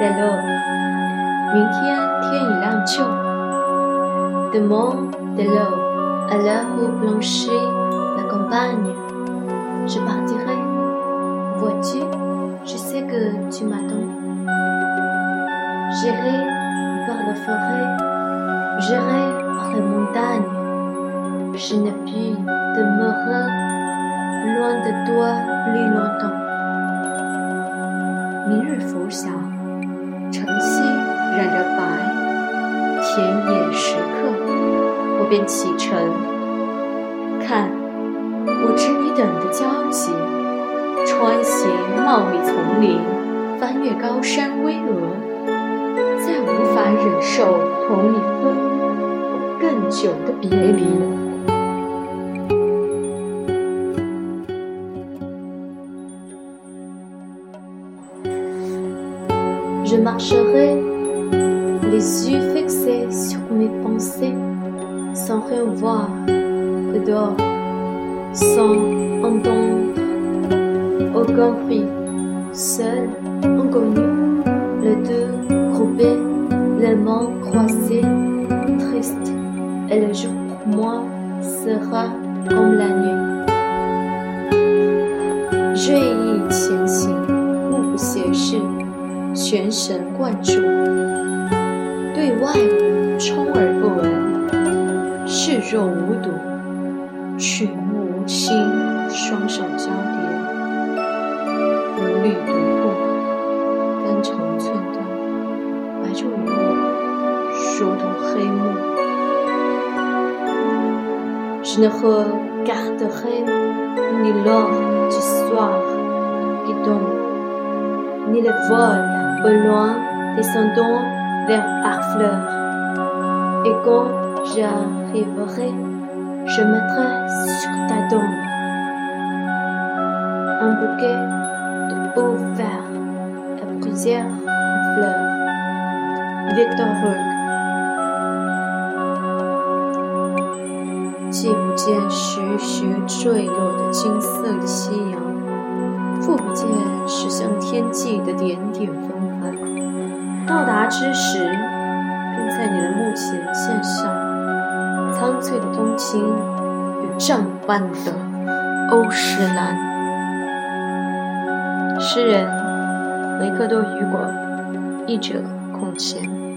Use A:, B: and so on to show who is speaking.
A: Delo，明天天已亮就。Demain delo, à l'heure où blanchit la campagne, je partirai. Vois-tu, je sais que tu m'attends. J'irai par la forêt, j'irai par les montagnes. Je ne puis demeurer loin de toi plus longtemps. 明日拂晓， 晨曦染着白，田野时刻，我便启程。看，我知你等的焦急，穿行茂密丛林，翻越高山巍峨，再无法忍受同你分更久的别离。Je marcherai les yeux fixés sur mes pensées, sans rien voir dehors, sans entendre aucun bruit, seul, inconnu, les deux groupés, les mains croisées, tristes, et le jour pour moi sera comme la nuit. 锐意前行，目不斜视。 全神贯注，对外物充耳不闻，视若无睹，曲目无亲，双手交叠，无虑独步，灯成寸断，白昼与我如同黑幕。Je ne regarderai ni l'or du soir qui tombe, ni le vol au loin, descendons vers Harfleur. Et quand j'arriverai, je mettrai sur ta tombe un bouquet de beaux verres et plusieurs fleurs. Victor Hugo 既不见徐徐坠落的金色的夕阳， 复不见驶向天际的点点风到达之时，便在你的目前线上，苍翠的冬青与帐般的欧诗兰。诗人维克多·雨果，译者孔乾。